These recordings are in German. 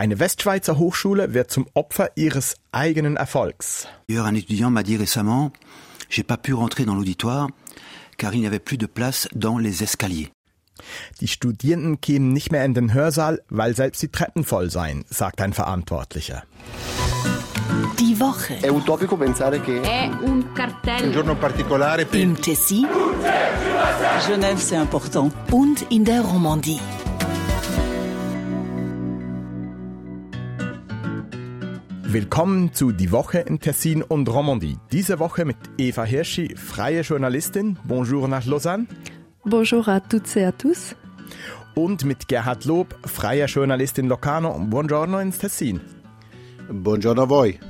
Eine Westschweizer Hochschule wird zum Opfer ihres eigenen Erfolgs. Un étudiant m'a dit récemment, j'ai pas pu rentrer dans l'auditoire car il n'y avait plus de place dans les escaliers. Die Studierenden kämen nicht mehr in den Hörsaal, weil selbst die Treppen voll seien, sagt ein Verantwortlicher. Die Woche. È utopico pensare che È un cartello. Un giorno particolare per Im Tessin Genève, c'est important. und in der Romandie. Willkommen zu Die Woche in Tessin und Romandie. Diese Woche mit Eva Hirschi, freie Journalistin. Bonjour nach Lausanne. Bonjour à toutes et à tous. Und mit Gerhard Lob, freier Journalist in Locarno. Buongiorno ins Tessin. Buongiorno a voi.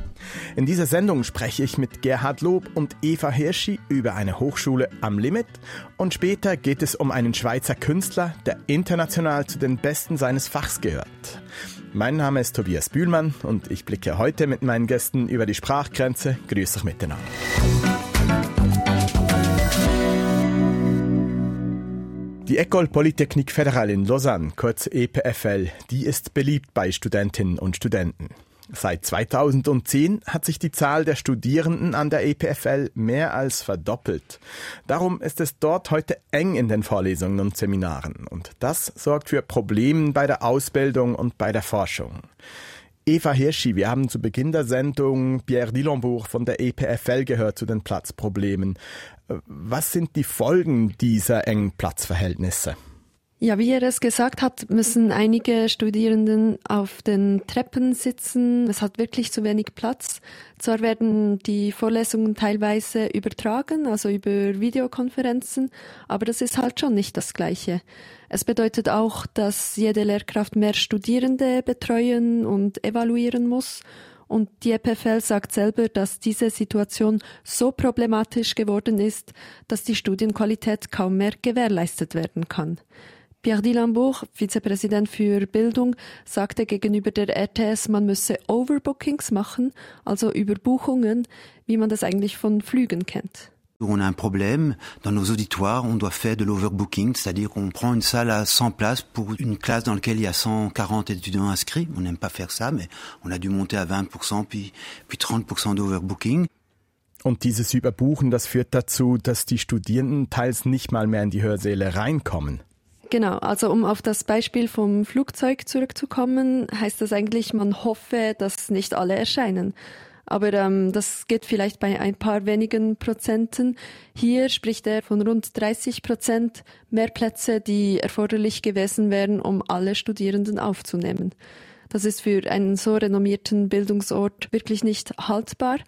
In dieser Sendung spreche ich mit Gerhard Lob und Eva Hirschi über eine Hochschule am Limit und später geht es um einen Schweizer Künstler, der international zu den Besten seines Fachs gehört. Mein Name ist Tobias Bühlmann und ich blicke heute mit meinen Gästen über die Sprachgrenze. Grüß euch miteinander. Die École Polytechnique Fédérale in Lausanne, kurz EPFL, die ist beliebt bei Studentinnen und Studenten. Seit 2010 hat sich die Zahl der Studierenden an der EPFL mehr als verdoppelt. Darum ist es dort heute eng in den Vorlesungen und Seminaren und das sorgt für Probleme bei der Ausbildung und bei der Forschung. Eva Hirschi, wir haben zu Beginn der Sendung Pierre Dillenbourg von der EPFL gehört zu den Platzproblemen. Was sind die Folgen dieser engen Platzverhältnisse? Ja, wie er es gesagt hat, müssen einige Studierenden auf den Treppen sitzen. Es hat wirklich zu wenig Platz. Zwar werden die Vorlesungen teilweise übertragen, also über Videokonferenzen, aber das ist halt schon nicht das Gleiche. Es bedeutet auch, dass jede Lehrkraft mehr Studierende betreuen und evaluieren muss. Und die EPFL sagt selber, dass diese Situation so problematisch geworden ist, dass die Studienqualität kaum mehr gewährleistet werden kann. Pierre Dillenbourg, Vizepräsident für Bildung, sagte gegenüber der RTS, man müsse Overbookings machen, also Überbuchungen, wie man das eigentlich von Flügen kennt. On a un problème dans nos auditoires, on doit faire de l'overbooking, c'est-à-dire qu'on prend une salle à 100 places pour une classe dans laquelle il y a 140 étudiants inscrits. On n'aime pas faire ça, mais on a dû monter à 20%, puis, puis 30% d'overbooking. Und dieses Überbuchen, das führt dazu, dass die Studierenden teils nicht mal mehr in die Hörsäle reinkommen. Genau, also um auf das Beispiel vom Flugzeug zurückzukommen, heißt das eigentlich, man hoffe, dass nicht alle erscheinen. Aber ähm, das geht vielleicht bei ein paar wenigen Prozenten. Hier spricht er von rund 30 Prozent mehr Plätze, die erforderlich gewesen wären, um alle Studierenden aufzunehmen. Das ist für einen so renommierten Bildungsort wirklich nicht haltbar.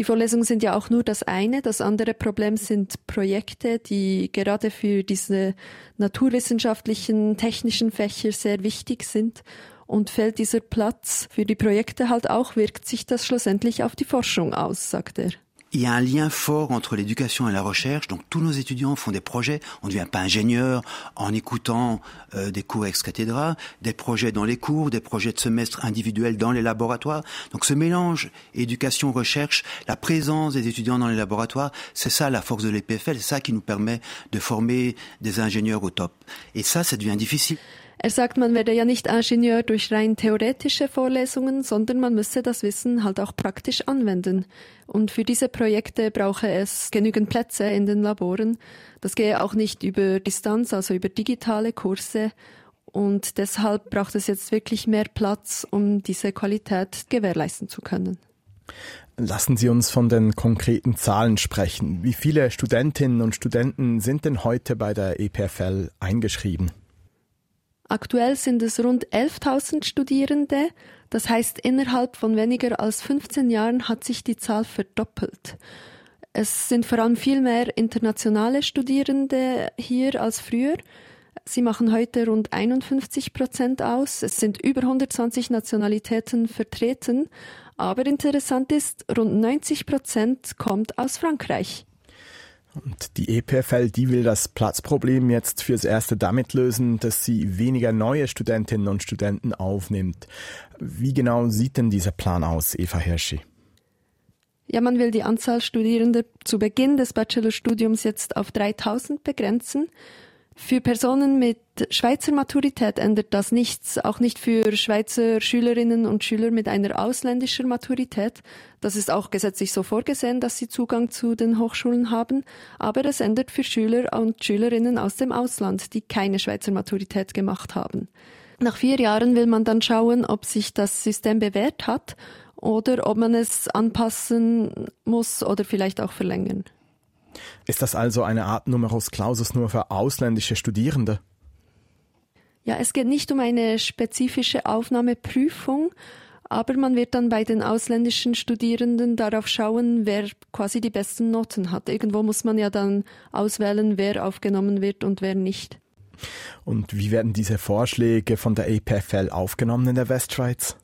Die Vorlesungen sind ja auch nur das eine. Das andere Problem sind Projekte, die gerade für diese naturwissenschaftlichen, technischen Fächer sehr wichtig sind. Und fällt dieser Platz für die Projekte halt auch, wirkt sich das schlussendlich auf die Forschung aus, sagt er. Il y a un lien fort entre l'éducation et la recherche. Donc tous nos étudiants font des projets. On ne devient pas ingénieur en écoutant euh, des cours ex cathedra, des projets dans les cours, des projets de semestre individuels dans les laboratoires. Donc ce mélange éducation-recherche, la présence des étudiants dans les laboratoires, c'est ça la force de l'EPFL, c'est ça qui nous permet de former des ingénieurs au top. Et ça, ça devient difficile. Er sagt, man werde ja nicht Ingenieur durch rein theoretische Vorlesungen, sondern man müsse das Wissen halt auch praktisch anwenden. Und für diese Projekte brauche es genügend Plätze in den Laboren. Das gehe auch nicht über Distanz, also über digitale Kurse. Und deshalb braucht es jetzt wirklich mehr Platz, um diese Qualität gewährleisten zu können. Lassen Sie uns von den konkreten Zahlen sprechen. Wie viele Studentinnen und Studenten sind denn heute bei der EPFL eingeschrieben? Aktuell sind es rund 11.000 Studierende. Das heißt, innerhalb von weniger als 15 Jahren hat sich die Zahl verdoppelt. Es sind vor allem viel mehr internationale Studierende hier als früher. Sie machen heute rund 51 Prozent aus. Es sind über 120 Nationalitäten vertreten. Aber interessant ist, rund 90 Prozent kommt aus Frankreich. Und die EPFL, die will das Platzproblem jetzt fürs Erste damit lösen, dass sie weniger neue Studentinnen und Studenten aufnimmt. Wie genau sieht denn dieser Plan aus, Eva Hirschi? Ja, man will die Anzahl Studierender zu Beginn des Bachelorstudiums jetzt auf 3000 begrenzen. Für Personen mit Schweizer Maturität ändert das nichts, auch nicht für Schweizer Schülerinnen und Schüler mit einer ausländischen Maturität. Das ist auch gesetzlich so vorgesehen, dass sie Zugang zu den Hochschulen haben, aber es ändert für Schüler und Schülerinnen aus dem Ausland, die keine Schweizer Maturität gemacht haben. Nach vier Jahren will man dann schauen, ob sich das System bewährt hat oder ob man es anpassen muss oder vielleicht auch verlängern. Ist das also eine Art Numerus Clausus nur für ausländische Studierende? Ja, es geht nicht um eine spezifische Aufnahmeprüfung, aber man wird dann bei den ausländischen Studierenden darauf schauen, wer quasi die besten Noten hat. Irgendwo muss man ja dann auswählen, wer aufgenommen wird und wer nicht. Und wie werden diese Vorschläge von der EPFL aufgenommen in der Westschweiz?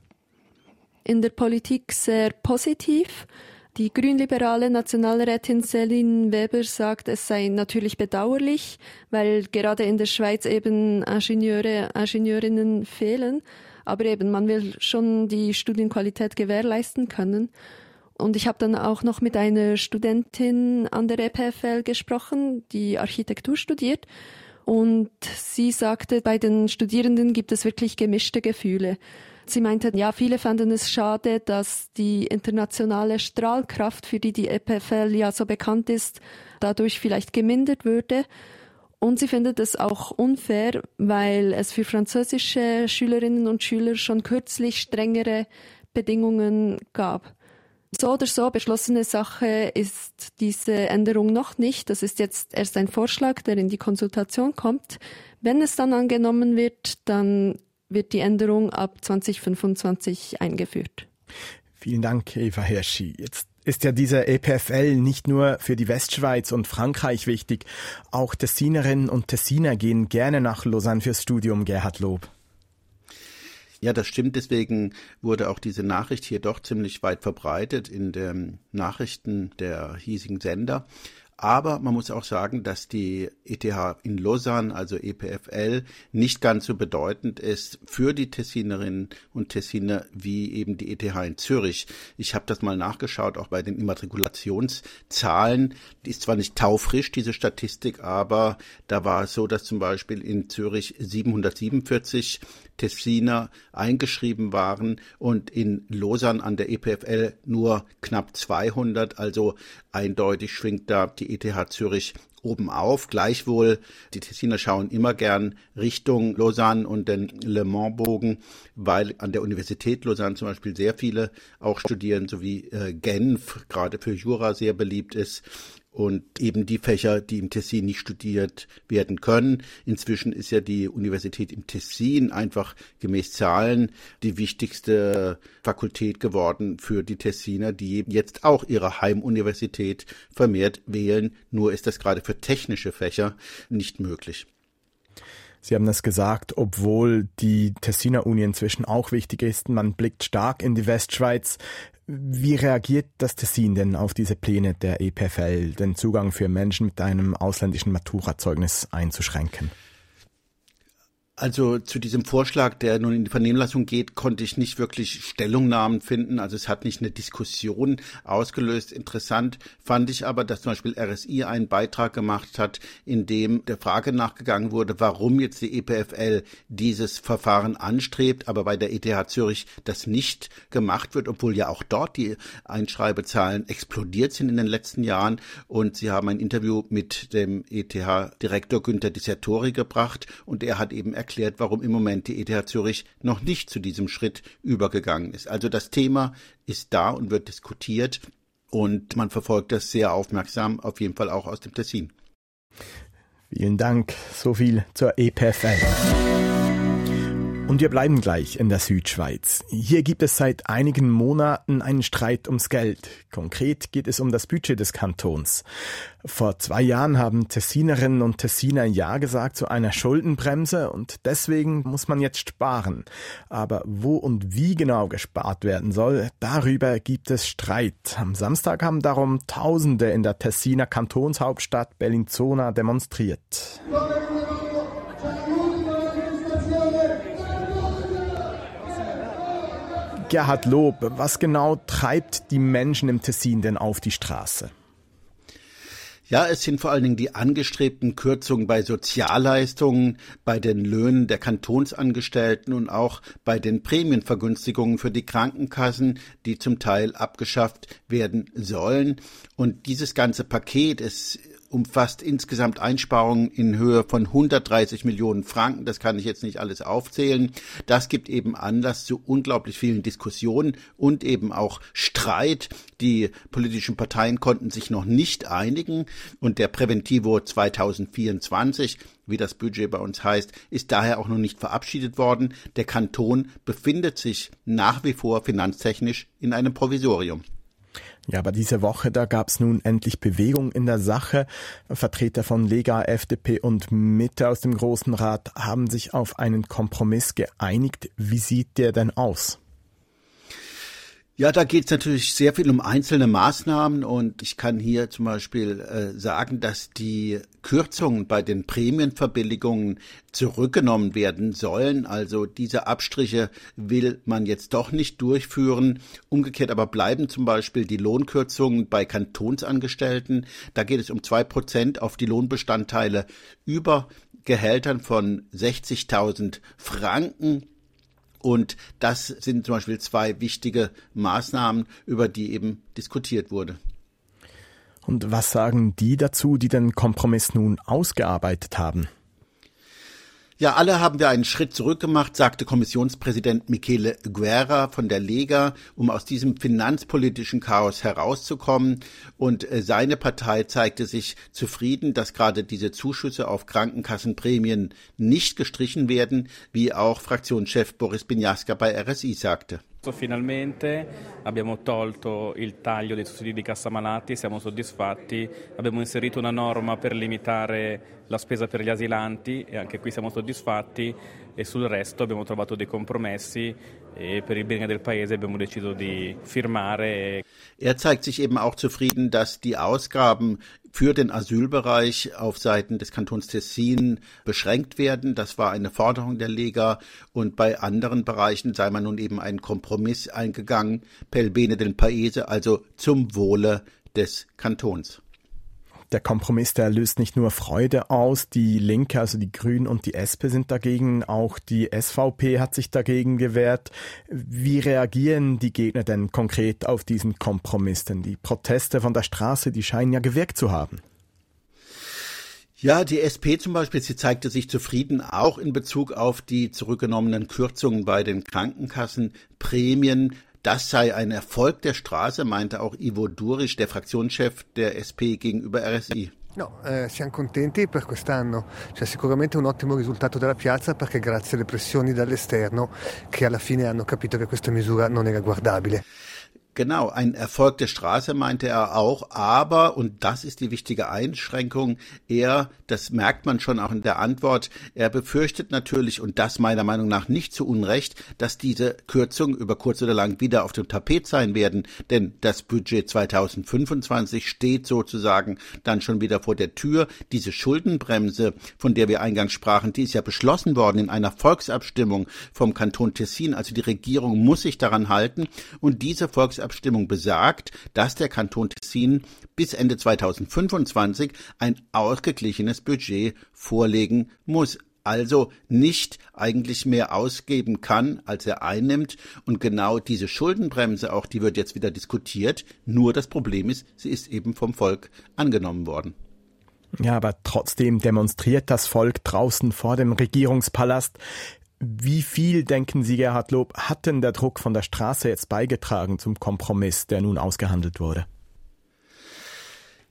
In der Politik sehr positiv. Die grünliberale Nationalrätin Céline Weber sagt, es sei natürlich bedauerlich, weil gerade in der Schweiz eben Ingenieure, Ingenieurinnen fehlen. Aber eben, man will schon die Studienqualität gewährleisten können. Und ich habe dann auch noch mit einer Studentin an der EPFL gesprochen, die Architektur studiert. Und sie sagte, bei den Studierenden gibt es wirklich gemischte Gefühle. Sie meinte, ja, viele fanden es schade, dass die internationale Strahlkraft, für die die EPFL ja so bekannt ist, dadurch vielleicht gemindert würde. Und sie findet es auch unfair, weil es für französische Schülerinnen und Schüler schon kürzlich strengere Bedingungen gab. So oder so beschlossene Sache ist diese Änderung noch nicht. Das ist jetzt erst ein Vorschlag, der in die Konsultation kommt. Wenn es dann angenommen wird, dann wird die Änderung ab 2025 eingeführt. Vielen Dank, Eva Hirschi. Jetzt ist ja dieser EPFL nicht nur für die Westschweiz und Frankreich wichtig. Auch Tessinerinnen und Tessiner gehen gerne nach Lausanne fürs Studium, Gerhard Lob. Ja, das stimmt. Deswegen wurde auch diese Nachricht hier doch ziemlich weit verbreitet in den Nachrichten der hiesigen Sender. Aber man muss auch sagen, dass die ETH in Lausanne, also EPFL, nicht ganz so bedeutend ist für die Tessinerinnen und Tessiner wie eben die ETH in Zürich. Ich habe das mal nachgeschaut, auch bei den Immatrikulationszahlen. Die ist zwar nicht taufrisch, diese Statistik, aber da war es so, dass zum Beispiel in Zürich 747 Tessiner eingeschrieben waren und in Lausanne an der EPFL nur knapp 200. Also eindeutig schwingt da die ETH Zürich oben auf. Gleichwohl, die Tessiner schauen immer gern Richtung Lausanne und den Le Mans-Bogen, weil an der Universität Lausanne zum Beispiel sehr viele auch studieren, sowie äh, Genf, gerade für Jura sehr beliebt ist und eben die Fächer, die im Tessin nicht studiert werden können. Inzwischen ist ja die Universität im Tessin einfach gemäß Zahlen die wichtigste Fakultät geworden für die Tessiner, die jetzt auch ihre Heimuniversität vermehrt wählen. Nur ist das gerade für technische Fächer nicht möglich. Sie haben es gesagt, obwohl die Tessiner Uni inzwischen auch wichtig ist, man blickt stark in die Westschweiz. Wie reagiert das Tessin denn auf diese Pläne der EPFL, den Zugang für Menschen mit einem ausländischen Maturazeugnis einzuschränken? Also zu diesem Vorschlag, der nun in die Vernehmlassung geht, konnte ich nicht wirklich Stellungnahmen finden. Also es hat nicht eine Diskussion ausgelöst. Interessant fand ich aber, dass zum Beispiel RSI einen Beitrag gemacht hat, in dem der Frage nachgegangen wurde, warum jetzt die EPFL dieses Verfahren anstrebt, aber bei der ETH Zürich das nicht gemacht wird, obwohl ja auch dort die Einschreibezahlen explodiert sind in den letzten Jahren. Und sie haben ein Interview mit dem ETH-Direktor Günther Dissertori gebracht und er hat eben warum im Moment die ETH Zürich noch nicht zu diesem Schritt übergegangen ist. Also das Thema ist da und wird diskutiert und man verfolgt das sehr aufmerksam, auf jeden Fall auch aus dem Tessin. Vielen Dank. So viel zur EPFL. Und wir bleiben gleich in der Südschweiz. Hier gibt es seit einigen Monaten einen Streit ums Geld. Konkret geht es um das Budget des Kantons. Vor zwei Jahren haben Tessinerinnen und Tessiner Ja gesagt zu einer Schuldenbremse und deswegen muss man jetzt sparen. Aber wo und wie genau gespart werden soll, darüber gibt es Streit. Am Samstag haben darum Tausende in der Tessiner Kantonshauptstadt Bellinzona demonstriert. Gerhard Lob, was genau treibt die Menschen im Tessin denn auf die Straße? Ja, es sind vor allen Dingen die angestrebten Kürzungen bei Sozialleistungen, bei den Löhnen der Kantonsangestellten und auch bei den Prämienvergünstigungen für die Krankenkassen, die zum Teil abgeschafft werden sollen. Und dieses ganze Paket ist umfasst insgesamt Einsparungen in Höhe von 130 Millionen Franken. Das kann ich jetzt nicht alles aufzählen. Das gibt eben Anlass zu unglaublich vielen Diskussionen und eben auch Streit. Die politischen Parteien konnten sich noch nicht einigen und der Präventivo 2024 wie das Budget bei uns heißt, ist daher auch noch nicht verabschiedet worden. Der Kanton befindet sich nach wie vor finanztechnisch in einem Provisorium. Ja, aber diese Woche, da gab es nun endlich Bewegung in der Sache. Vertreter von Lega, FDP und Mitte aus dem Großen Rat haben sich auf einen Kompromiss geeinigt. Wie sieht der denn aus? Ja, da geht es natürlich sehr viel um einzelne Maßnahmen und ich kann hier zum Beispiel äh, sagen, dass die Kürzungen bei den Prämienverbilligungen zurückgenommen werden sollen. Also diese Abstriche will man jetzt doch nicht durchführen. Umgekehrt aber bleiben zum Beispiel die Lohnkürzungen bei Kantonsangestellten. Da geht es um zwei Prozent auf die Lohnbestandteile über Gehältern von 60.000 Franken und das sind zum Beispiel zwei wichtige Maßnahmen, über die eben diskutiert wurde. Und was sagen die dazu, die den Kompromiss nun ausgearbeitet haben? Ja, alle haben wir einen Schritt zurück gemacht, sagte Kommissionspräsident Michele Guerra von der Lega, um aus diesem finanzpolitischen Chaos herauszukommen. Und äh, seine Partei zeigte sich zufrieden, dass gerade diese Zuschüsse auf Krankenkassenprämien nicht gestrichen werden, wie auch Fraktionschef Boris Binjaska bei RSI sagte. Finalmente abbiamo tolto il taglio dei sussidi di cassa malati, siamo soddisfatti, abbiamo inserito una norma per limitare la spesa per gli asilanti e anche qui siamo soddisfatti e sul resto abbiamo trovato dei compromessi e per il bene del Paese abbiamo deciso di firmare. Er zeigt sich eben auch zufrieden, dass die Ausgaben für den Asylbereich auf Seiten des Kantons Tessin beschränkt werden. Das war eine Forderung der Lega und bei anderen Bereichen sei man nun eben einen Kompromiss eingegangen, pel bene del Paese, also zum Wohle des Kantons. Der Kompromiss, der löst nicht nur Freude aus, die Linke, also die Grünen und die SP sind dagegen, auch die SVP hat sich dagegen gewehrt. Wie reagieren die Gegner denn konkret auf diesen Kompromiss? Denn die Proteste von der Straße, die scheinen ja gewirkt zu haben. Ja, die SP zum Beispiel, sie zeigte sich zufrieden auch in Bezug auf die zurückgenommenen Kürzungen bei den Krankenkassenprämien. Das sei ein Erfolg der Straße, meinte auch Ivo Durisch, der Fraktionschef der SP gegenüber RSI. No, eh, siamo contenti per quest'anno, c'è sicuramente un ottimo risultato della piazza perché grazie alle pressioni dall'esterno che alla fine hanno capito che questa misura non era guardabile. Genau, ein Erfolg der Straße meinte er auch, aber, und das ist die wichtige Einschränkung, er, das merkt man schon auch in der Antwort, er befürchtet natürlich, und das meiner Meinung nach nicht zu Unrecht, dass diese Kürzungen über kurz oder lang wieder auf dem Tapet sein werden, denn das Budget 2025 steht sozusagen dann schon wieder vor der Tür. Diese Schuldenbremse, von der wir eingangs sprachen, die ist ja beschlossen worden in einer Volksabstimmung vom Kanton Tessin, also die Regierung muss sich daran halten und diese Volksabstimmung Volksabstimmung besagt, dass der Kanton Tessin bis Ende 2025 ein ausgeglichenes Budget vorlegen muss also nicht eigentlich mehr ausgeben kann, als er einnimmt. Und genau diese Schuldenbremse auch, die wird jetzt wieder diskutiert. Nur das Problem ist, sie ist eben vom Volk angenommen worden. Ja, aber trotzdem demonstriert das Volk draußen vor dem Regierungspalast. Wie viel, denken Sie, Gerhard Lob, hat denn der Druck von der Straße jetzt beigetragen zum Kompromiss, der nun ausgehandelt wurde?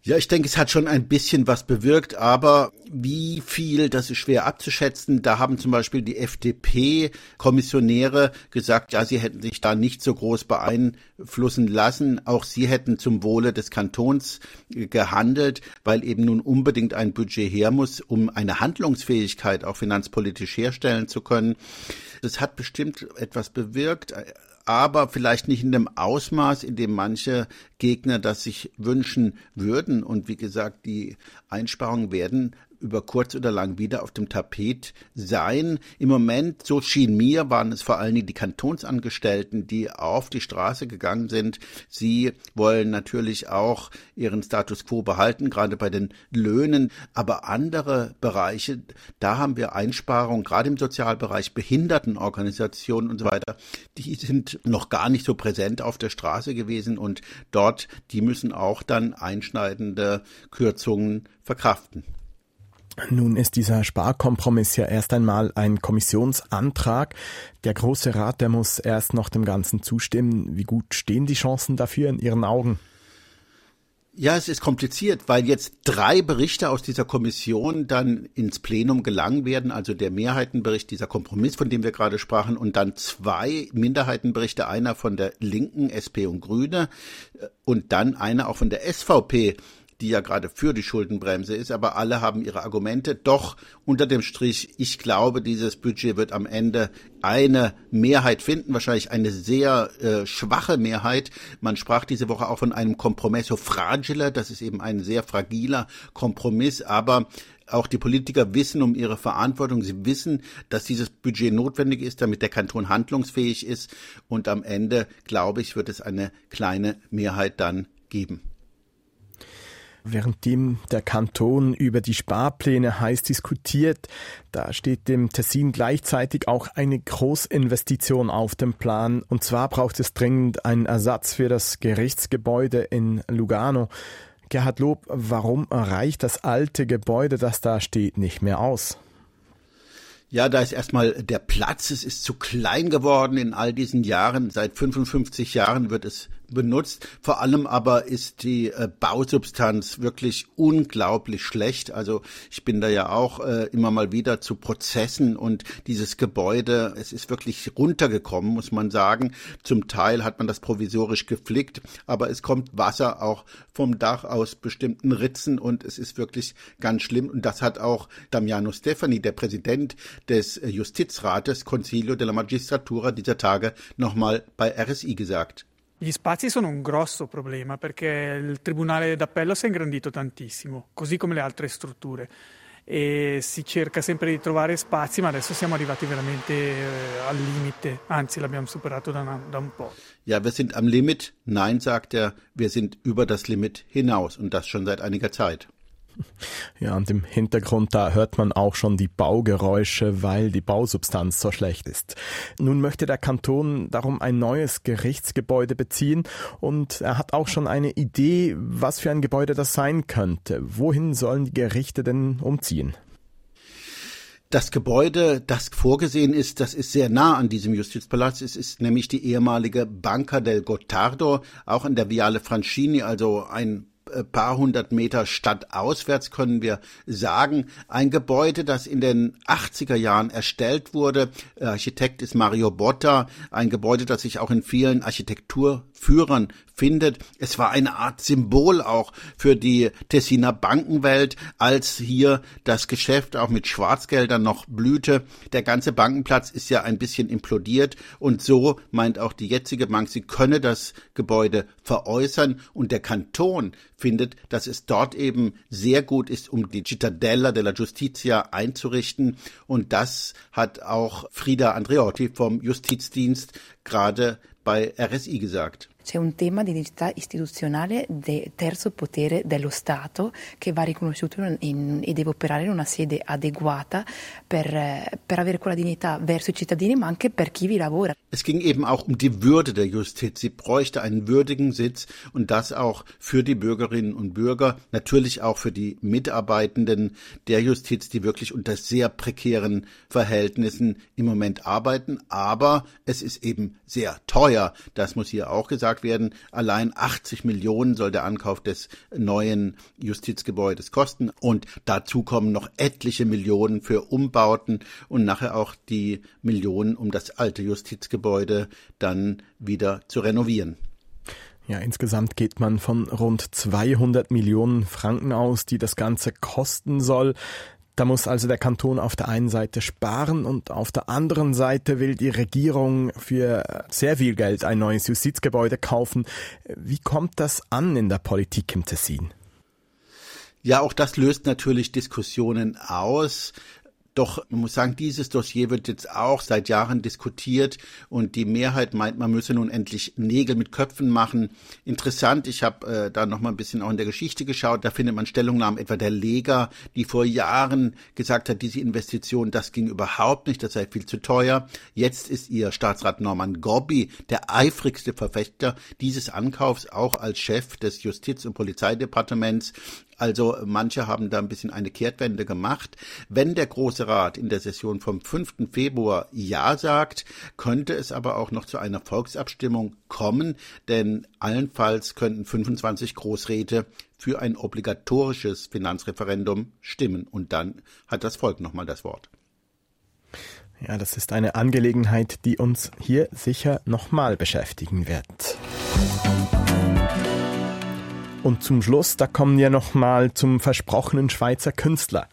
Ja, ich denke, es hat schon ein bisschen was bewirkt, aber wie viel, das ist schwer abzuschätzen. Da haben zum Beispiel die FDP-Kommissionäre gesagt, ja, sie hätten sich da nicht so groß beeinflussen lassen. Auch sie hätten zum Wohle des Kantons gehandelt, weil eben nun unbedingt ein Budget her muss, um eine Handlungsfähigkeit auch finanzpolitisch herstellen zu können. Das hat bestimmt etwas bewirkt aber vielleicht nicht in dem Ausmaß, in dem manche Gegner das sich wünschen würden. Und wie gesagt, die Einsparungen werden über kurz oder lang wieder auf dem Tapet sein. Im Moment, so schien mir, waren es vor allen Dingen die Kantonsangestellten, die auf die Straße gegangen sind. Sie wollen natürlich auch ihren Status quo behalten, gerade bei den Löhnen. Aber andere Bereiche, da haben wir Einsparungen, gerade im Sozialbereich, Behindertenorganisationen und so weiter, die sind noch gar nicht so präsent auf der Straße gewesen und dort, die müssen auch dann einschneidende Kürzungen verkraften. Nun ist dieser Sparkompromiss ja erst einmal ein Kommissionsantrag. Der Große Rat, der muss erst noch dem Ganzen zustimmen. Wie gut stehen die Chancen dafür in Ihren Augen? Ja, es ist kompliziert, weil jetzt drei Berichte aus dieser Kommission dann ins Plenum gelangen werden, also der Mehrheitenbericht, dieser Kompromiss, von dem wir gerade sprachen, und dann zwei Minderheitenberichte, einer von der Linken, SP und Grüne, und dann einer auch von der SVP, die ja gerade für die Schuldenbremse ist, aber alle haben ihre Argumente. Doch unter dem Strich, ich glaube, dieses Budget wird am Ende eine Mehrheit finden, wahrscheinlich eine sehr äh, schwache Mehrheit. Man sprach diese Woche auch von einem Compromesso fragile, das ist eben ein sehr fragiler Kompromiss, aber auch die Politiker wissen um ihre Verantwortung. Sie wissen, dass dieses Budget notwendig ist, damit der Kanton handlungsfähig ist. Und am Ende, glaube ich, wird es eine kleine Mehrheit dann geben. Währenddem der Kanton über die Sparpläne heiß diskutiert, da steht dem Tessin gleichzeitig auch eine Großinvestition auf dem Plan. Und zwar braucht es dringend einen Ersatz für das Gerichtsgebäude in Lugano. Gerhard Lob, warum reicht das alte Gebäude, das da steht, nicht mehr aus? Ja, da ist erstmal der Platz. Es ist zu klein geworden in all diesen Jahren. Seit 55 Jahren wird es benutzt. Vor allem aber ist die äh, Bausubstanz wirklich unglaublich schlecht. Also ich bin da ja auch äh, immer mal wieder zu Prozessen und dieses Gebäude, es ist wirklich runtergekommen, muss man sagen. Zum Teil hat man das provisorisch geflickt, aber es kommt Wasser auch vom Dach aus bestimmten Ritzen und es ist wirklich ganz schlimm. Und das hat auch Damiano Stefani, der Präsident des äh, Justizrates Concilio della Magistratura dieser Tage, nochmal bei RSI gesagt. Gli spazi sono un grosso problema perché il Tribunale d'Appello si è ingrandito tantissimo, così come le altre strutture. E si cerca sempre di trovare spazi, ma adesso siamo arrivati veramente eh, al limite, anzi l'abbiamo superato da, una, da un po'. Ja, wir sind am Limit. Nein, sagt er, wir sind über das Limit hinaus und das schon seit einiger Zeit. Ja, und im Hintergrund, da hört man auch schon die Baugeräusche, weil die Bausubstanz so schlecht ist. Nun möchte der Kanton darum ein neues Gerichtsgebäude beziehen und er hat auch schon eine Idee, was für ein Gebäude das sein könnte. Wohin sollen die Gerichte denn umziehen? Das Gebäude, das vorgesehen ist, das ist sehr nah an diesem Justizpalast. Es ist nämlich die ehemalige Banca del Gottardo, auch an der Viale Francini, also ein paar hundert Meter stadtauswärts können wir sagen, ein Gebäude, das in den 80er Jahren erstellt wurde. Architekt ist Mario Botta, ein Gebäude, das sich auch in vielen Architekturführern findet. Es war eine Art Symbol auch für die Tessiner Bankenwelt, als hier das Geschäft auch mit Schwarzgeldern noch blühte. Der ganze Bankenplatz ist ja ein bisschen implodiert und so meint auch die jetzige Bank, sie könne das Gebäude veräußern und der Kanton findet, dass es dort eben sehr gut ist, um die Cittadella della Giustizia einzurichten und das hat auch Frida Andreotti vom Justizdienst gerade bei RSI gesagt. C'è un tema di identità istituzionale del terzo potere dello Stato che va riconosciuto in, e deve operare in una sede adeguata per, per avere quella dignità verso i cittadini, ma anche per chi vi lavora. Es ging eben auch um die Würde der Justiz. Sie bräuchte einen würdigen Sitz und das auch für die Bürgerinnen und Bürger, natürlich auch für die Mitarbeitenden der Justiz, die wirklich unter sehr prekären Verhältnissen im Moment arbeiten. Aber es ist eben sehr teuer. Das muss hier auch gesagt werden. Allein 80 Millionen soll der Ankauf des neuen Justizgebäudes kosten. Und dazu kommen noch etliche Millionen für Umbauten und nachher auch die Millionen, um das alte Justizgebäude dann wieder zu renovieren. Ja, insgesamt geht man von rund 200 Millionen Franken aus, die das Ganze kosten soll. Da muss also der Kanton auf der einen Seite sparen und auf der anderen Seite will die Regierung für sehr viel Geld ein neues Justizgebäude kaufen. Wie kommt das an in der Politik im Tessin? Ja, auch das löst natürlich Diskussionen aus. Doch man muss sagen, dieses Dossier wird jetzt auch seit Jahren diskutiert und die Mehrheit meint, man müsse nun endlich Nägel mit Köpfen machen. Interessant, ich habe äh, da noch mal ein bisschen auch in der Geschichte geschaut. Da findet man Stellungnahmen etwa der Lega, die vor Jahren gesagt hat, diese Investition, das ging überhaupt nicht, das sei viel zu teuer. Jetzt ist ihr Staatsrat Norman Gobbi der eifrigste Verfechter dieses Ankaufs, auch als Chef des Justiz- und Polizeidepartements. Also manche haben da ein bisschen eine Kehrtwende gemacht. Wenn der Große Rat in der Session vom 5. Februar Ja sagt, könnte es aber auch noch zu einer Volksabstimmung kommen, denn allenfalls könnten 25 Großräte für ein obligatorisches Finanzreferendum stimmen und dann hat das Volk nochmal das Wort. Ja, das ist eine Angelegenheit, die uns hier sicher nochmal beschäftigen wird. Und zum Schluss, da kommen wir nochmal zum versprochenen Schweizer Künstler.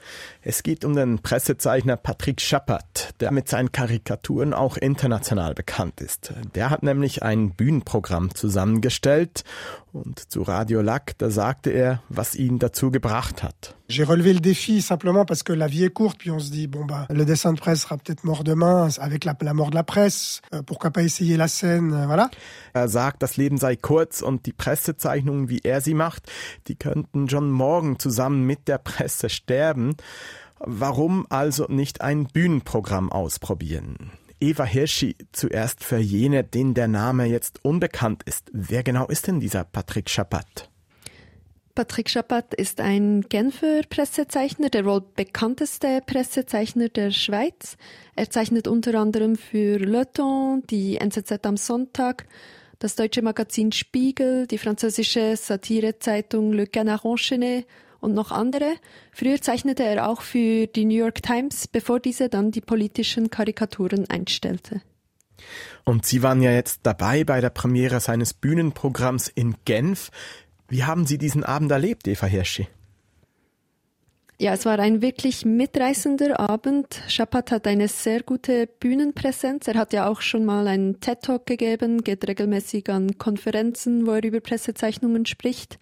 Es geht um den Pressezeichner Patrick Schappert, der mit seinen Karikaturen auch international bekannt ist. Der hat nämlich ein Bühnenprogramm zusammengestellt und zu Radio Lac, da sagte er, was ihn dazu gebracht hat. J'ai relevé le défi simplement parce que la vie est courte, puis on se dit, bon bah, le dessin de presse sera peut-être mort demain, avec la, la mort de la presse, euh, pourquoi pas essayer la scène, euh, voilà. Er sagt, das Leben sei kurz und die Pressezeichnungen, wie er sie macht, die könnten schon morgen zusammen mit der Presse sterben. Warum also nicht ein Bühnenprogramm ausprobieren? Eva Hirschi zuerst für jene, denen der Name jetzt unbekannt ist. Wer genau ist denn dieser Patrick Schapat? Patrick Schapat ist ein Genfer Pressezeichner, der wohl bekannteste Pressezeichner der Schweiz. Er zeichnet unter anderem für Le Temps, die NZZ am Sonntag, das deutsche Magazin Spiegel, die französische Satirezeitung Le Canard Enchaîné und noch andere. Früher zeichnete er auch für die New York Times, bevor diese dann die politischen Karikaturen einstellte. Und Sie waren ja jetzt dabei bei der Premiere seines Bühnenprogramms in Genf. Wie haben Sie diesen Abend erlebt, Eva Hirschi? Ja, es war ein wirklich mitreißender Abend. Schapat hat eine sehr gute Bühnenpräsenz. Er hat ja auch schon mal einen TED-Talk gegeben, geht regelmäßig an Konferenzen, wo er über Pressezeichnungen spricht.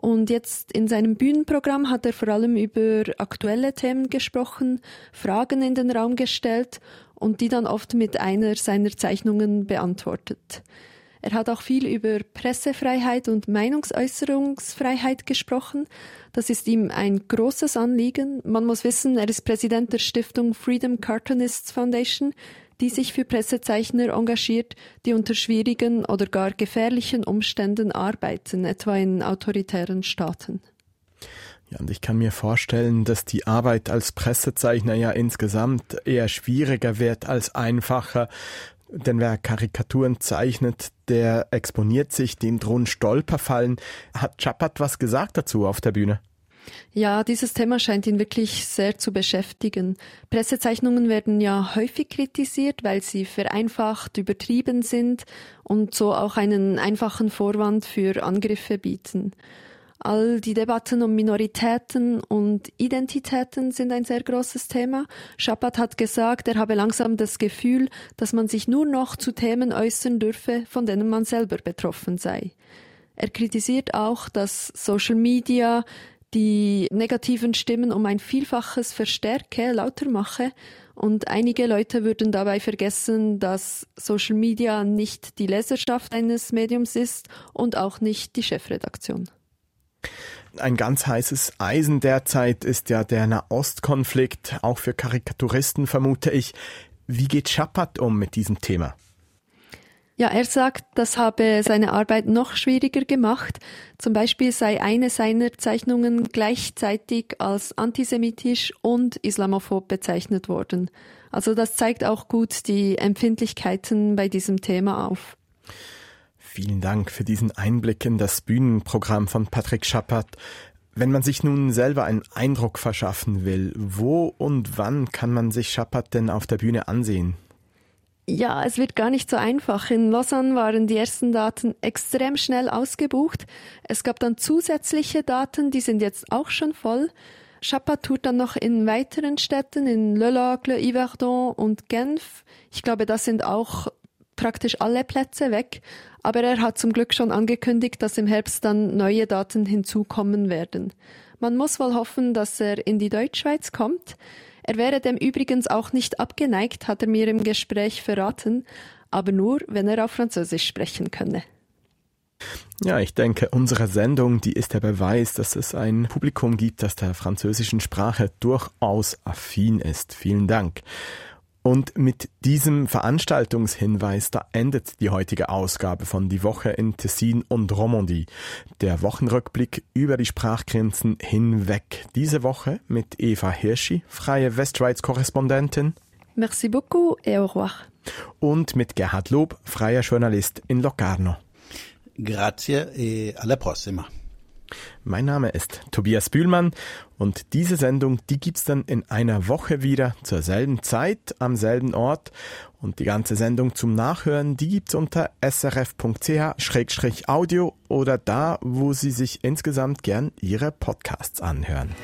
Und jetzt in seinem Bühnenprogramm hat er vor allem über aktuelle Themen gesprochen, Fragen in den Raum gestellt und die dann oft mit einer seiner Zeichnungen beantwortet. Er hat auch viel über Pressefreiheit und Meinungsäußerungsfreiheit gesprochen. Das ist ihm ein großes Anliegen. Man muss wissen, er ist Präsident der Stiftung Freedom Cartoonists Foundation, die sich für Pressezeichner engagiert, die unter schwierigen oder gar gefährlichen Umständen arbeiten, etwa in autoritären Staaten. Ja, und ich kann mir vorstellen, dass die Arbeit als Pressezeichner ja insgesamt eher schwieriger wird als einfacher. Denn wer Karikaturen zeichnet, der exponiert sich, dem drohen Stolperfallen. Hat Chapat was gesagt dazu auf der Bühne? Ja, dieses Thema scheint ihn wirklich sehr zu beschäftigen. Pressezeichnungen werden ja häufig kritisiert, weil sie vereinfacht, übertrieben sind und so auch einen einfachen Vorwand für Angriffe bieten. All die Debatten um Minoritäten und Identitäten sind ein sehr großes Thema. Schapat hat gesagt, er habe langsam das Gefühl, dass man sich nur noch zu Themen äußern dürfe, von denen man selber betroffen sei. Er kritisiert auch, dass Social Media die negativen Stimmen um ein Vielfaches verstärke, lauter mache. Und einige Leute würden dabei vergessen, dass Social Media nicht die Leserschaft eines Mediums ist und auch nicht die Chefredaktion. Ein ganz heißes Eisen derzeit ist ja der Nahostkonflikt, auch für Karikaturisten vermute ich. Wie geht Schapat um mit diesem Thema? Ja, er sagt, das habe seine Arbeit noch schwieriger gemacht. Zum Beispiel sei eine seiner Zeichnungen gleichzeitig als antisemitisch und islamophob bezeichnet worden. Also das zeigt auch gut die Empfindlichkeiten bei diesem Thema auf. Vielen Dank für diesen Einblick in das Bühnenprogramm von Patrick Schappert. Wenn man sich nun selber einen Eindruck verschaffen will, wo und wann kann man sich Schappert denn auf der Bühne ansehen? Ja, es wird gar nicht so einfach. In Lausanne waren die ersten Daten extrem schnell ausgebucht. Es gab dann zusätzliche Daten, die sind jetzt auch schon voll. Chapa tut dann noch in weiteren Städten, in Le Lacle, Yverdon und Genf. Ich glaube, das sind auch praktisch alle Plätze weg. Aber er hat zum Glück schon angekündigt, dass im Herbst dann neue Daten hinzukommen werden. Man muss wohl hoffen, dass er in die Deutschschweiz kommt. Er wäre dem übrigens auch nicht abgeneigt, hat er mir im Gespräch verraten, aber nur, wenn er auf Französisch sprechen könne. Ja, ich denke, unsere Sendung, die ist der Beweis, dass es ein Publikum gibt, das der französischen Sprache durchaus affin ist. Vielen Dank. Und mit diesem Veranstaltungshinweis, da endet die heutige Ausgabe von Die Woche in Tessin und Romandie. Der Wochenrückblick über die Sprachgrenzen hinweg. Diese Woche mit Eva Hirschi, freie Westschweiz-Korrespondentin. Merci beaucoup et au revoir. Und mit Gerhard Lob, freier Journalist in Locarno. Grazie e alla prossima. Mein Name ist Tobias Bühlmann und diese Sendung, die gibt's dann in einer Woche wieder zur selben Zeit am selben Ort und die ganze Sendung zum Nachhören, die gibt's unter srf.ch-audio oder da, wo Sie sich insgesamt gern Ihre Podcasts anhören.